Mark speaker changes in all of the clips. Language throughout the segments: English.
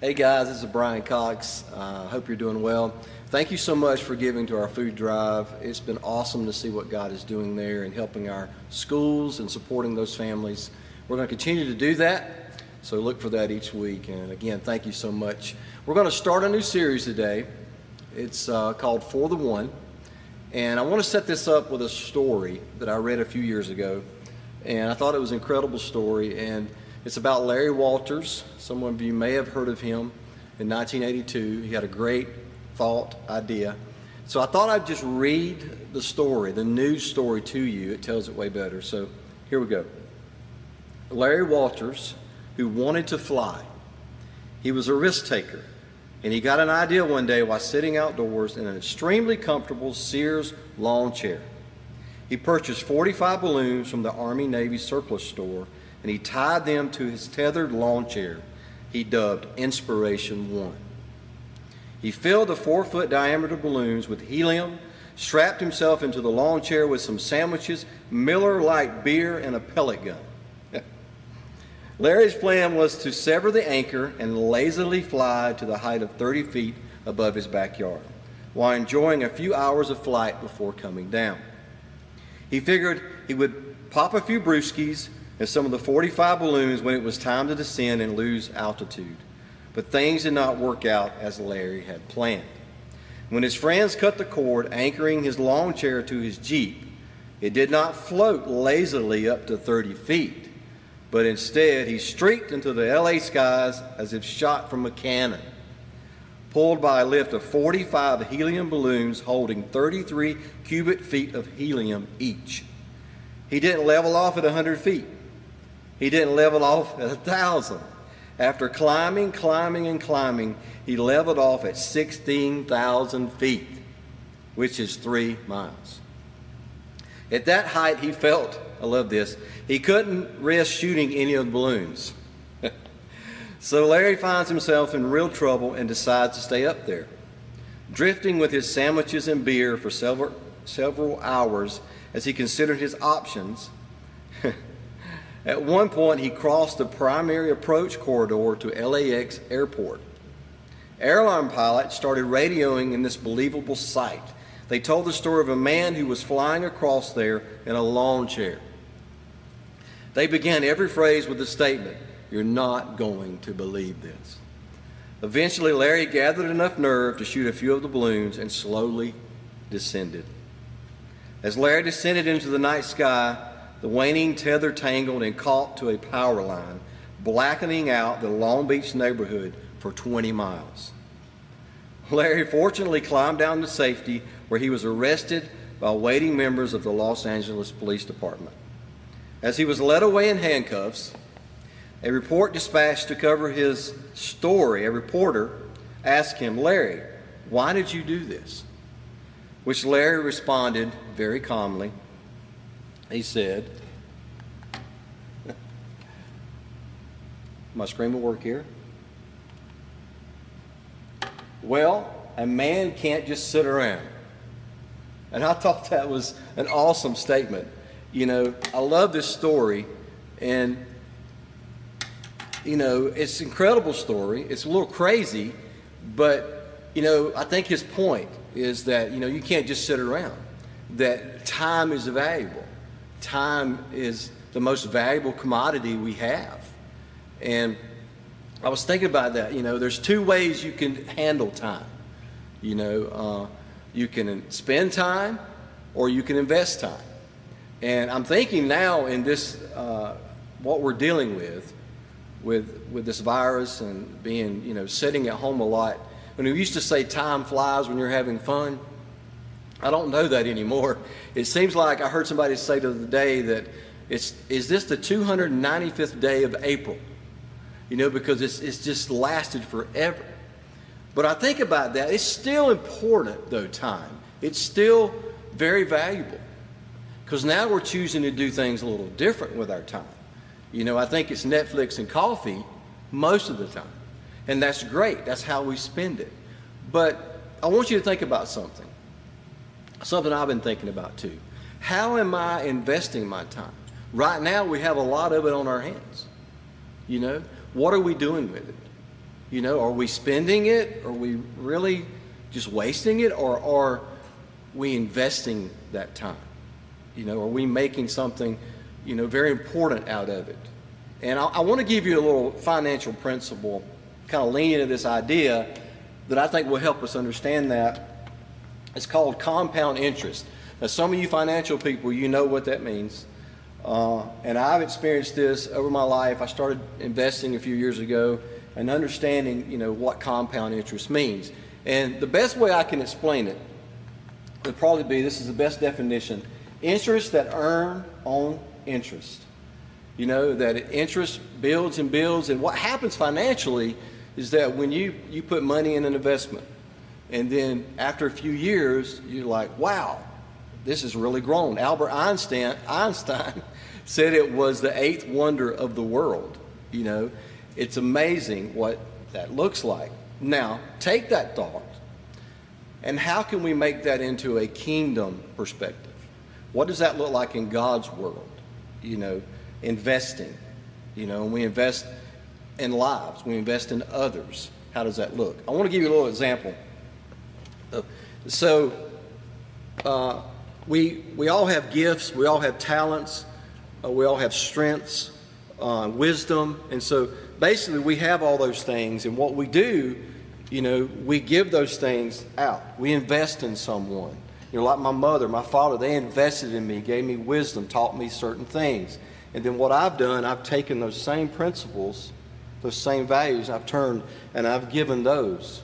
Speaker 1: Hey guys, this is Brian Cox. I uh, hope you're doing well. Thank you so much for giving to our food drive. It's been awesome to see what God is doing there and helping our schools and supporting those families. We're going to continue to do that, so look for that each week. And again, thank you so much. We're going to start a new series today. It's uh, called For the One. And I want to set this up with a story that I read a few years ago. And I thought it was an incredible story. And it's about Larry Walters. Some of you may have heard of him in 1982. He had a great thought, idea. So I thought I'd just read the story, the news story to you. It tells it way better. So here we go. Larry Walters, who wanted to fly, he was a risk taker. And he got an idea one day while sitting outdoors in an extremely comfortable Sears lawn chair. He purchased 45 balloons from the Army Navy surplus store and he tied them to his tethered lawn chair he dubbed Inspiration One. He filled the four foot diameter balloons with helium, strapped himself into the lawn chair with some sandwiches, Miller Lite beer, and a pellet gun. Larry's plan was to sever the anchor and lazily fly to the height of 30 feet above his backyard while enjoying a few hours of flight before coming down. He figured he would pop a few brewskis and some of the 45 balloons when it was time to descend and lose altitude. But things did not work out as Larry had planned. When his friends cut the cord anchoring his lawn chair to his Jeep, it did not float lazily up to 30 feet, but instead he streaked into the LA skies as if shot from a cannon, pulled by a lift of 45 helium balloons holding 33 cubic feet of helium each. He didn't level off at 100 feet. He didn't level off at a thousand. After climbing, climbing, and climbing, he leveled off at 16,000 feet, which is three miles. At that height, he felt, I love this, he couldn't risk shooting any of the balloons. so Larry finds himself in real trouble and decides to stay up there. Drifting with his sandwiches and beer for several, several hours as he considered his options, At one point, he crossed the primary approach corridor to LAX airport. Airline pilots started radioing in this believable sight. They told the story of a man who was flying across there in a lawn chair. They began every phrase with the statement, You're not going to believe this. Eventually, Larry gathered enough nerve to shoot a few of the balloons and slowly descended. As Larry descended into the night sky, the waning tether tangled and caught to a power line, blackening out the Long Beach neighborhood for 20 miles. Larry fortunately climbed down to safety where he was arrested by waiting members of the Los Angeles Police Department. As he was led away in handcuffs, a report dispatched to cover his story, a reporter asked him, Larry, why did you do this? Which Larry responded very calmly, he said, My screen will work here. Well, a man can't just sit around. And I thought that was an awesome statement. You know, I love this story, and, you know, it's an incredible story. It's a little crazy, but, you know, I think his point is that, you know, you can't just sit around, that time is valuable time is the most valuable commodity we have. And I was thinking about that. You know, there's two ways you can handle time. You know, uh, you can spend time or you can invest time. And I'm thinking now in this, uh, what we're dealing with, with, with this virus and being, you know, sitting at home a lot. When we used to say time flies when you're having fun, I don't know that anymore. It seems like I heard somebody say the other day that it's is this the 295th day of April? You know, because it's it's just lasted forever. But I think about that. It's still important though, time. It's still very valuable. Because now we're choosing to do things a little different with our time. You know, I think it's Netflix and coffee most of the time. And that's great. That's how we spend it. But I want you to think about something something I've been thinking about too. How am I investing my time? Right now, we have a lot of it on our hands. You know, what are we doing with it? You know, are we spending it? Are we really just wasting it? Or are we investing that time? You know, are we making something, you know, very important out of it? And I, I want to give you a little financial principle, kind of lean into this idea that I think will help us understand that. It's called compound interest. Now, some of you financial people, you know what that means. Uh, and I've experienced this over my life. I started investing a few years ago and understanding, you know, what compound interest means. And the best way I can explain it would probably be this is the best definition interest that earn on interest. You know, that interest builds and builds. And what happens financially is that when you, you put money in an investment, and then after a few years, you're like, wow, this has really grown. Albert Einstein, Einstein said it was the eighth wonder of the world. You know, it's amazing what that looks like. Now, take that thought, and how can we make that into a kingdom perspective? What does that look like in God's world? You know, investing. You know, we invest in lives, we invest in others. How does that look? I want to give you a little example. So, uh, we, we all have gifts, we all have talents, uh, we all have strengths, uh, wisdom. And so basically, we have all those things. And what we do, you know, we give those things out. We invest in someone. You know, like my mother, my father, they invested in me, gave me wisdom, taught me certain things. And then what I've done, I've taken those same principles, those same values, I've turned and I've given those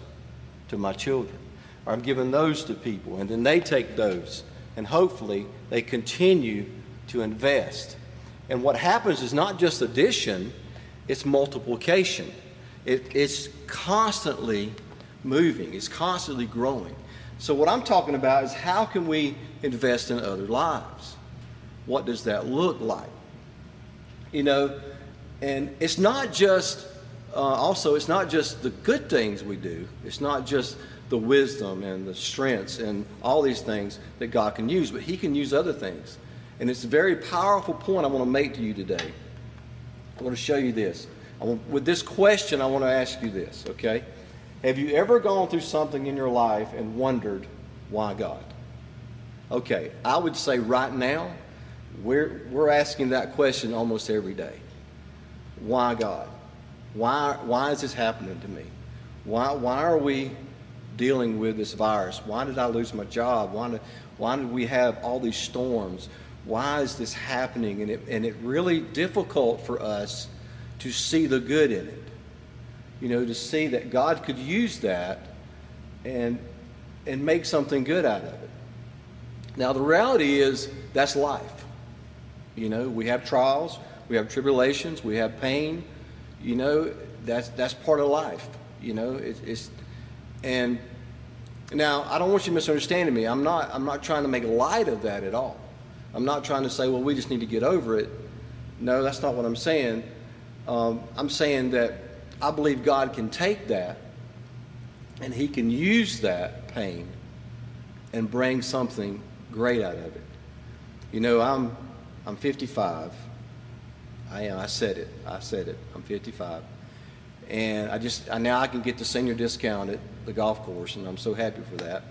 Speaker 1: to my children. I'm giving those to people. And then they take those and hopefully they continue to invest. And what happens is not just addition, it's multiplication. It, it's constantly moving, it's constantly growing. So, what I'm talking about is how can we invest in other lives? What does that look like? You know, and it's not just, uh, also, it's not just the good things we do, it's not just the wisdom and the strengths and all these things that God can use, but He can use other things. And it's a very powerful point I want to make to you today. I want to show you this. Want, with this question, I want to ask you this, okay? Have you ever gone through something in your life and wondered why God? Okay, I would say right now, we're, we're asking that question almost every day. Why God? Why, why is this happening to me? Why, why are we dealing with this virus? Why did I lose my job? Why did, why did we have all these storms? Why is this happening? And it, and it really difficult for us to see the good in it. You know, to see that God could use that and, and make something good out of it. Now, the reality is that's life. You know, we have trials, we have tribulations, we have pain. You know, that's, that's part of life. You know, it, it's, and now I don't want you to misunderstand me. I'm not, I'm not trying to make light of that at all. I'm not trying to say, well, we just need to get over it. No, that's not what I'm saying. Um, I'm saying that I believe God can take that and He can use that pain and bring something great out of it. You know, I'm, I'm 55. I am. I said it. I said it. I'm 55. And I just, I, now I can get the senior discount at the golf course, and I'm so happy for that.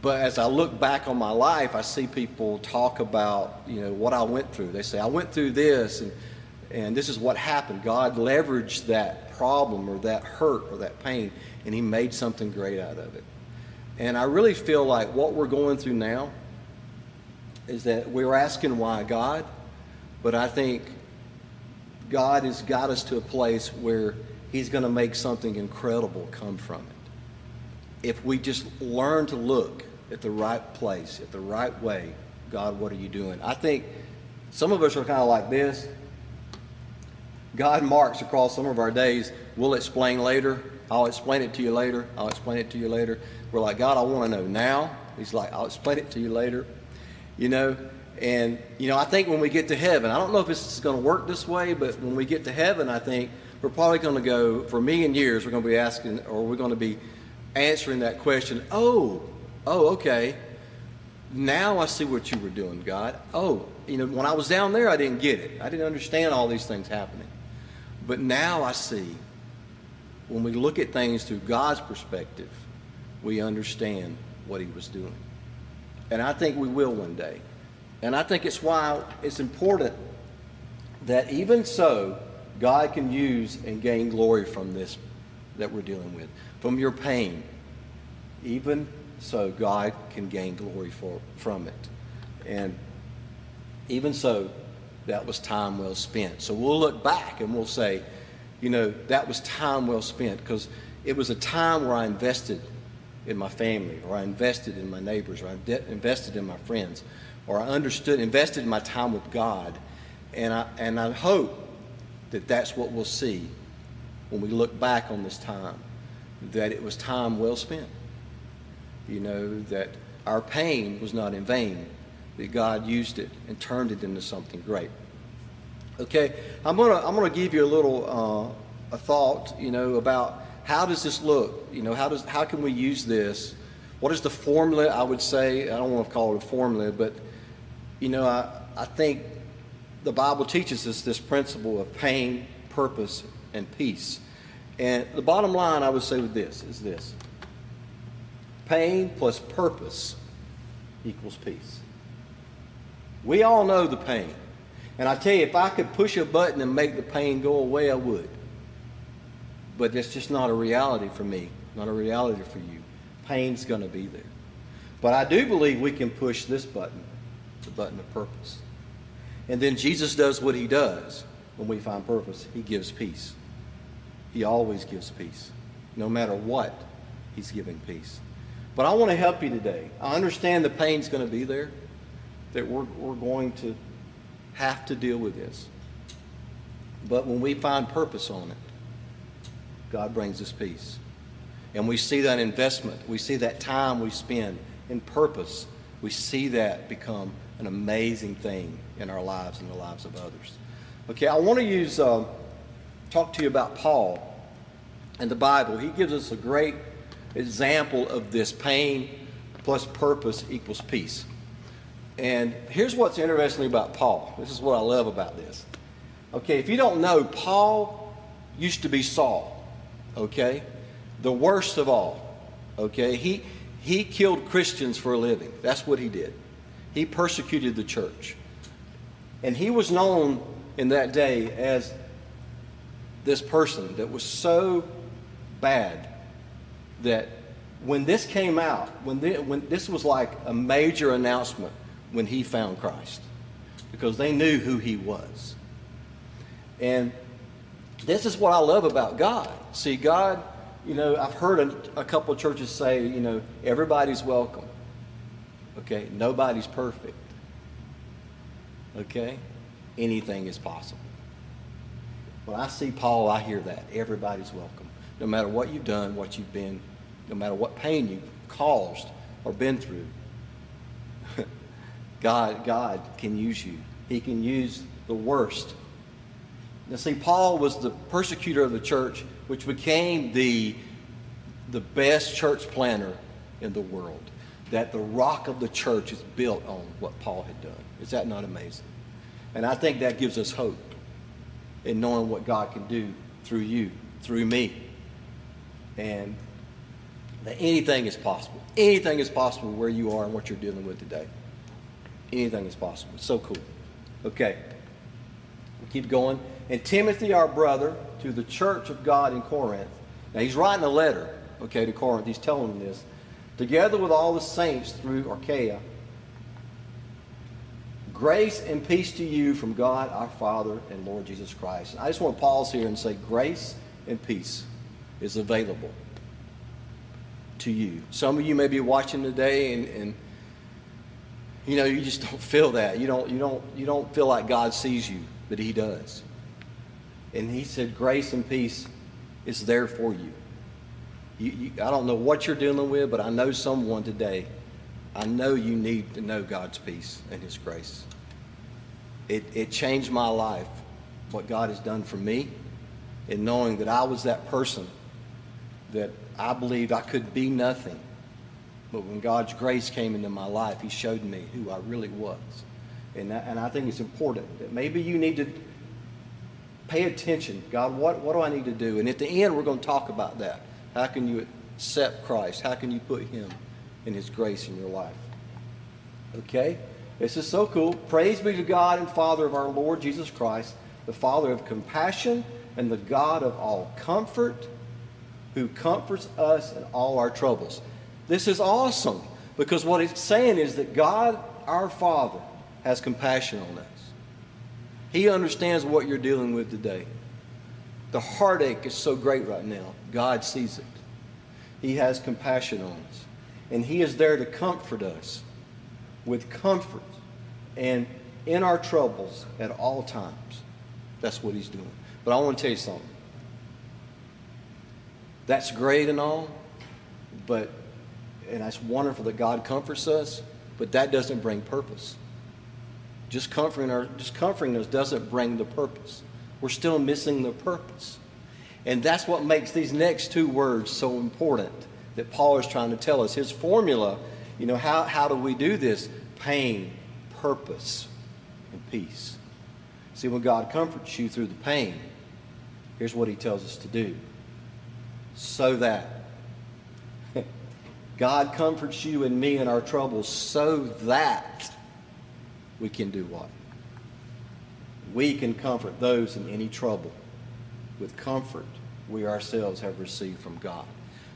Speaker 1: But as I look back on my life, I see people talk about, you know, what I went through. They say, I went through this and, and this is what happened. God leveraged that problem or that hurt or that pain and he made something great out of it. And I really feel like what we're going through now is that we're asking why God, but I think God has got us to a place where he's going to make something incredible come from it. If we just learn to look at the right place, at the right way. God, what are you doing? I think some of us are kind of like this. God marks across some of our days. We'll explain later. I'll explain it to you later. I'll explain it to you later. We're like, God, I want to know now. He's like, I'll explain it to you later. You know, and, you know, I think when we get to heaven, I don't know if it's going to work this way, but when we get to heaven, I think we're probably going to go, for a million years, we're going to be asking, or we're going to be answering that question, oh, oh, okay. Now I see what you were doing, God. Oh, you know, when I was down there, I didn't get it. I didn't understand all these things happening. But now I see when we look at things through God's perspective, we understand what he was doing. And I think we will one day. And I think it's why it's important that even so, God can use and gain glory from this that we're dealing with, from your pain. Even so, God can gain glory for, from it. And even so, that was time well spent. So we'll look back and we'll say, you know, that was time well spent because it was a time where I invested in my family, or I invested in my neighbors, or I invested in my friends, or I understood, invested in my time with God. And I, and I hope that that's what we'll see when we look back on this time, that it was time well spent. You know, that our pain was not in vain, that God used it and turned it into something great. Okay, I'm gonna I'm gonna give you a little uh, a thought, you know, about how does this look? You know, how does how can we use this? What is the formula? I would say I don't want to call it a formula, but you know, I I think the Bible teaches us this principle of pain, purpose, and peace. And the bottom line I would say with this is this: pain plus purpose equals peace. We all know the pain. And I tell you, if I could push a button and make the pain go away, I would. But it's just not a reality for me, not a reality for you. Pain's going to be there. But I do believe we can push this button, the button of purpose. And then Jesus does what he does when we find purpose. He gives peace. He always gives peace. No matter what, he's giving peace. But I want to help you today. I understand the pain's going to be there, that we're, we're going to have to deal with this. But when we find purpose on it, God brings us peace. And we see that investment, we see that time we spend in purpose, we see that become an amazing thing in our lives and the lives of others. Okay, I want to use, uh, talk to you about Paul and the Bible. He gives us a great example of this pain plus purpose equals peace. And here's what's interesting about Paul. This is what I love about this. Okay, if you don't know, Paul used to be Saul. Okay? The worst of all. Okay? He, he killed Christians for a living. That's what he did. He persecuted the church. And he was known in that day as this person that was so bad that when this came out, when, the, when this was like a major announcement when he found Christ because they knew who he was. And this is what I love about God. See, God, you know, I've heard a, a couple of churches say, you know, everybody's welcome. Okay, nobody's perfect. Okay, anything is possible. When I see Paul, I hear that. Everybody's welcome. No matter what you've done, what you've been, no matter what pain you've caused or been through, God, God can use you. He can use the worst. Now, see, Paul was the persecutor of the church, which became the, the best church planner in the world. That the rock of the church is built on what Paul had done. Is that not amazing? And I think that gives us hope in knowing what God can do through you, through me. And that anything is possible. Anything is possible where you are and what you're dealing with today. Anything is possible. So cool. Okay. we keep going. And Timothy, our brother, to the church of God in Corinth. Now he's writing a letter, okay, to Corinth. He's telling them this. Together with all the saints through Achaia, grace and peace to you from God our Father and Lord Jesus Christ. And I just want to pause here and say grace and peace is available to you. Some of you may be watching today and, and you know, you just don't feel that. You don't, you don't, you don't feel like God sees you, but He does. And He said, grace and peace is there for you. You, you. I don't know what you're dealing with, but I know someone today. I know you need to know God's peace and His grace. It, it changed my life, what God has done for me, in knowing that I was that person that I believed I could be nothing but when God's grace came into my life, He showed me who I really was. And, that, and I think it's important that maybe you need to pay attention. God, what, what do I need to do? And at the end, we're going to talk about that. How can you accept Christ? How can you put Him and His grace in your life? Okay? This is so cool. Praise be to God and Father of our Lord Jesus Christ, the Father of compassion and the God of all comfort, who comforts us in all our troubles. This is awesome because what it's saying is that God, our Father, has compassion on us. He understands what you're dealing with today. The heartache is so great right now. God sees it. He has compassion on us. And He is there to comfort us with comfort and in our troubles at all times. That's what He's doing. But I want to tell you something. That's great and all, but, and that's wonderful that God comforts us, but that doesn't bring purpose. Just comforting, our, just comforting us doesn't bring the purpose. We're still missing the purpose. And that's what makes these next two words so important that Paul is trying to tell us. His formula, you know, how, how do we do this? Pain, purpose, and peace. See, when God comforts you through the pain, here's what he tells us to do. So that God comforts you and me in our troubles so that we can do what? We can comfort those in any trouble with comfort we ourselves have received from God.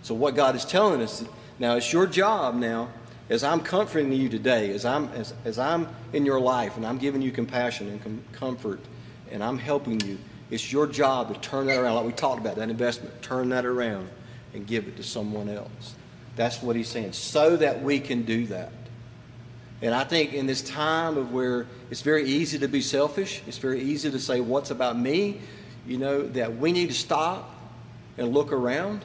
Speaker 1: So, what God is telling us now, it's your job now, as I'm comforting you today, as I'm, as, as I'm in your life and I'm giving you compassion and com- comfort and I'm helping you, it's your job to turn that around. Like we talked about, that investment, turn that around and give it to someone else. That's what he's saying, so that we can do that. And I think in this time of where it's very easy to be selfish, it's very easy to say, What's about me? You know, that we need to stop and look around.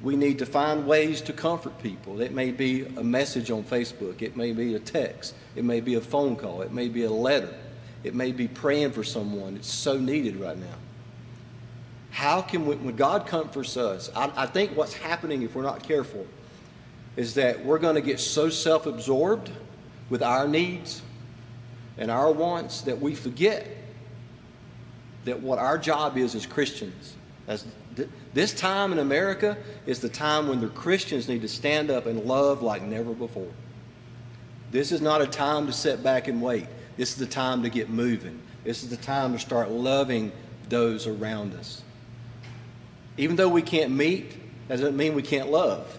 Speaker 1: We need to find ways to comfort people. It may be a message on Facebook, it may be a text, it may be a phone call, it may be a letter, it may be praying for someone. It's so needed right now. How can we, when God comforts us, I, I think what's happening if we're not careful is that we're going to get so self absorbed with our needs and our wants that we forget that what our job is as Christians. As th- this time in America is the time when the Christians need to stand up and love like never before. This is not a time to sit back and wait. This is the time to get moving. This is the time to start loving those around us. Even though we can't meet, that doesn't mean we can't love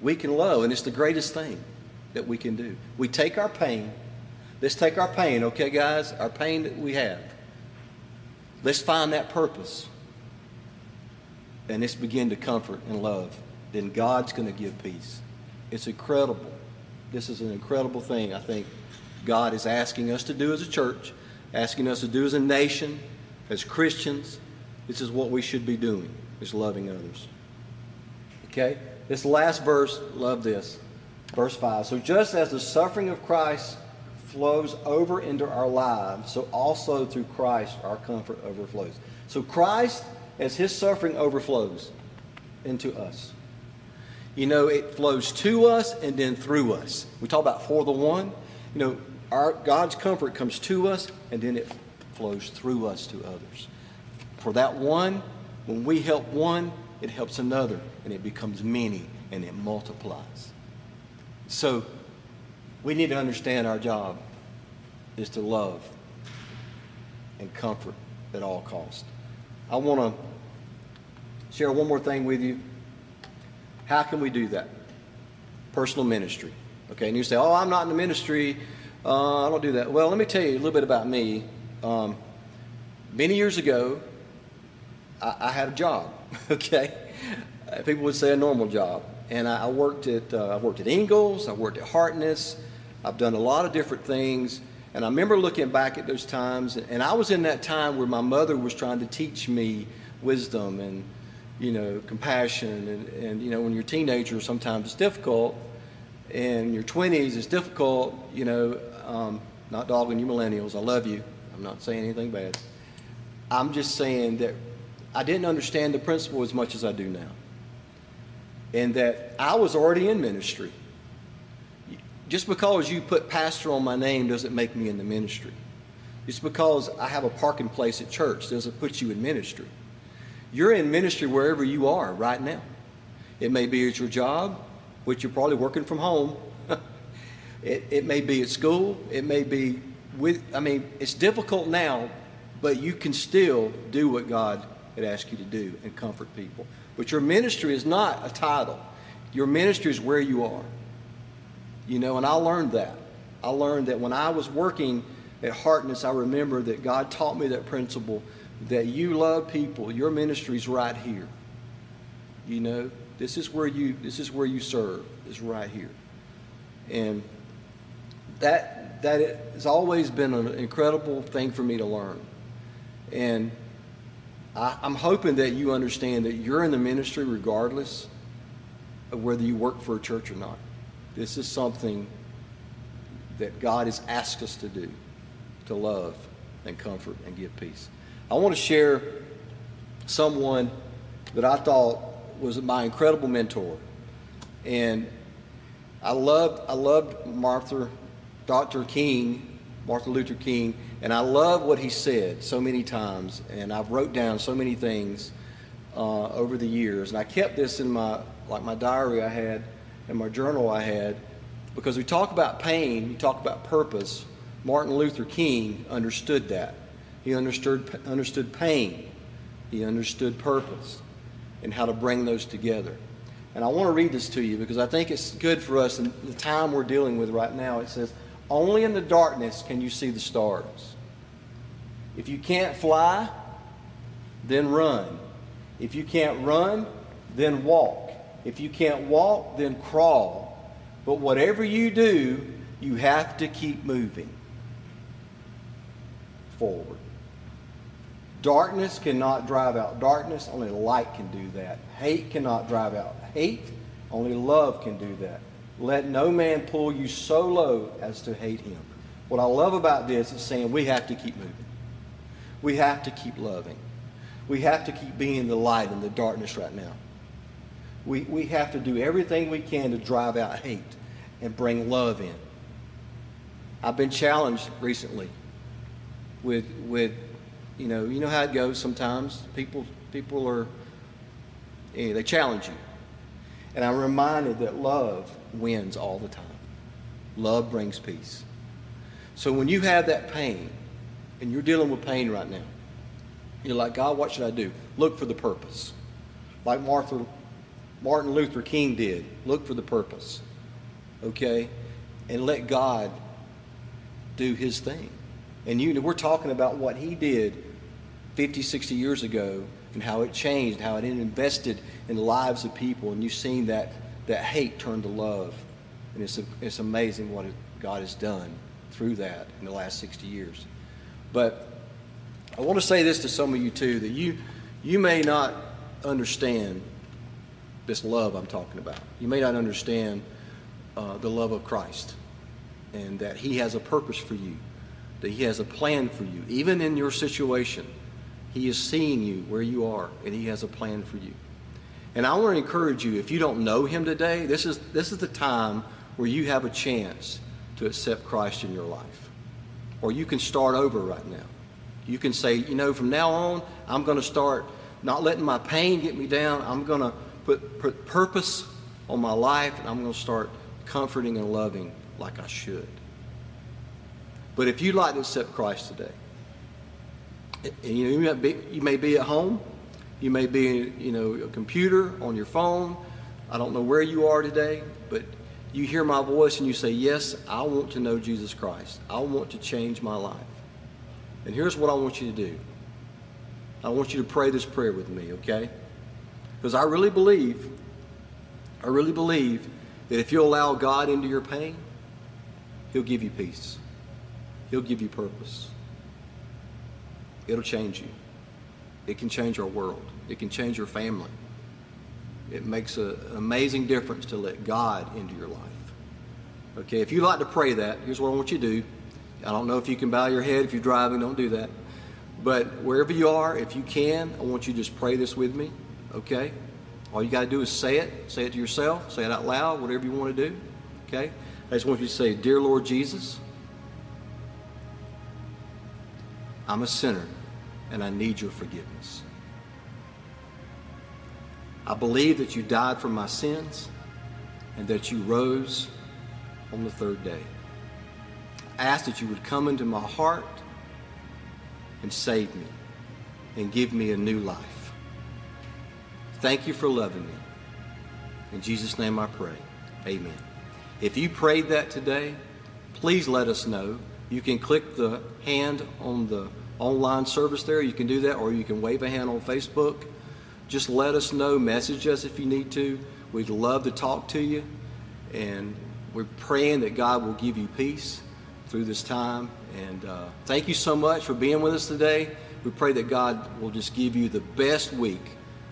Speaker 1: we can love, and it's the greatest thing that we can do. We take our pain. Let's take our pain, okay, guys? Our pain that we have. Let's find that purpose. And let's begin to comfort and love. Then God's going to give peace. It's incredible. This is an incredible thing, I think, God is asking us to do as a church, asking us to do as a nation, as Christians. This is what we should be doing, is loving others. Okay? This last verse, love this. Verse 5. So just as the suffering of Christ flows over into our lives, so also through Christ our comfort overflows. So Christ, as his suffering overflows into us, you know, it flows to us and then through us. We talk about for the one. You know, our God's comfort comes to us and then it flows through us to others. For that one, when we help one, it helps another, and it becomes many, and it multiplies. So we need to understand our job is to love and comfort at all costs. I want to share one more thing with you. How can we do that? Personal ministry. Okay, and you say, oh, I'm not in the ministry. Uh, I don't do that. Well, let me tell you a little bit about me. Um, many years ago, I, I had a job. okay? People would say a normal job. And I, I worked at uh, I worked at Ingles, I worked at Hartness, I've done a lot of different things. And I remember looking back at those times, and I was in that time where my mother was trying to teach me wisdom and, you know, compassion. And, and you know, when you're a teenager, sometimes it's difficult. And your 20s, it's difficult, you know, um, not dogging you millennials. I love you. I'm not saying anything bad. I'm just saying that I didn't understand the principle as much as I do now. And that I was already in ministry. Just because you put pastor on my name doesn't make me in the ministry. It's because I have a parking place at church doesn't put you in ministry. You're in ministry wherever you are right now. It may be at your job, which you're probably working from home. it, it may be at school. It may be with, I mean, it's difficult now, but you can still do what God had asked you to do and comfort people. But your ministry is not a title. Your ministry is where you are. You know, and I learned that. I learned that when I was working at Hartness, I remember that God taught me that principle that you love people. Your ministry is right here. You know, this is where you this is where you serve. Is right here. And that that has always been an incredible thing for me to learn. And I, I'm hoping that you understand that you're in the ministry regardless of whether you work for a church or not. This is something that God has asked us to do to love and comfort and give peace. I want to share someone that I thought was my incredible mentor. And I loved I loved Martha Dr. King, Martin Luther King, and I love what he said so many times. And I've wrote down so many things uh, over the years. And I kept this in my like my diary I had and my journal I had because we talk about pain, we talk about purpose. Martin Luther King understood that. He understood, understood pain. He understood purpose and how to bring those together. And I want to read this to you because I think it's good for us in the time we're dealing with right now. It says, Only in the darkness can you see the stars. If you can't fly, then run. If you can't run, then walk. If you can't walk, then crawl. But whatever you do, you have to keep moving forward. Darkness cannot drive out darkness, only light can do that. Hate cannot drive out hate, only love can do that. Let no man pull you so low as to hate him. What I love about this is saying we have to keep moving. We have to keep loving. We have to keep being the light in the darkness right now. We, we have to do everything we can to drive out hate and bring love in. I've been challenged recently with with you know you know how it goes sometimes. People people are know, they challenge you. And i'm reminded that love wins all the time. Love brings peace. So when you have that pain and you're dealing with pain right now you're like god what should i do? Look for the purpose. Like martha martin luther king did look for the purpose okay and let god do his thing and you, we're talking about what he did 50, 60 years ago and how it changed, how it invested in the lives of people. And you've seen that, that hate turn to love. And it's, it's amazing what God has done through that in the last 60 years. But I want to say this to some of you too that you, you may not understand this love I'm talking about. You may not understand uh, the love of Christ and that He has a purpose for you that He has a plan for you. Even in your situation, He is seeing you where you are, and He has a plan for you. And I want to encourage you, if you don't know Him today, this is, this is the time where you have a chance to accept Christ in your life. Or you can start over right now. You can say, you know, from now on, I'm going to start not letting my pain get me down. I'm going to put, put purpose on my life, and I'm going to start comforting and loving like I should. But if you'd like to accept Christ today, you, may be, you may be at home, you may be, you know, a computer, on your phone. I don't know where you are today, but you hear my voice and you say, Yes, I want to know Jesus Christ. I want to change my life. And here's what I want you to do I want you to pray this prayer with me, okay? Because I really believe, I really believe that if you allow God into your pain, He'll give you peace. He'll give you purpose. It'll change you. It can change our world. It can change your family. It makes a, an amazing difference to let God into your life. Okay, if you like to pray that, here's what I want you to do. I don't know if you can bow your head if you're driving, don't do that. But wherever you are, if you can, I want you to just pray this with me. Okay? All you got to do is say it. Say it to yourself. Say it out loud, whatever you want to do. Okay? I just want you to say, Dear Lord Jesus, I'm a sinner and I need your forgiveness. I believe that you died for my sins and that you rose on the third day. I ask that you would come into my heart and save me and give me a new life. Thank you for loving me. In Jesus' name I pray. Amen. If you prayed that today, please let us know. You can click the hand on the online service there. You can do that, or you can wave a hand on Facebook. Just let us know. Message us if you need to. We'd love to talk to you. And we're praying that God will give you peace through this time. And uh, thank you so much for being with us today. We pray that God will just give you the best week,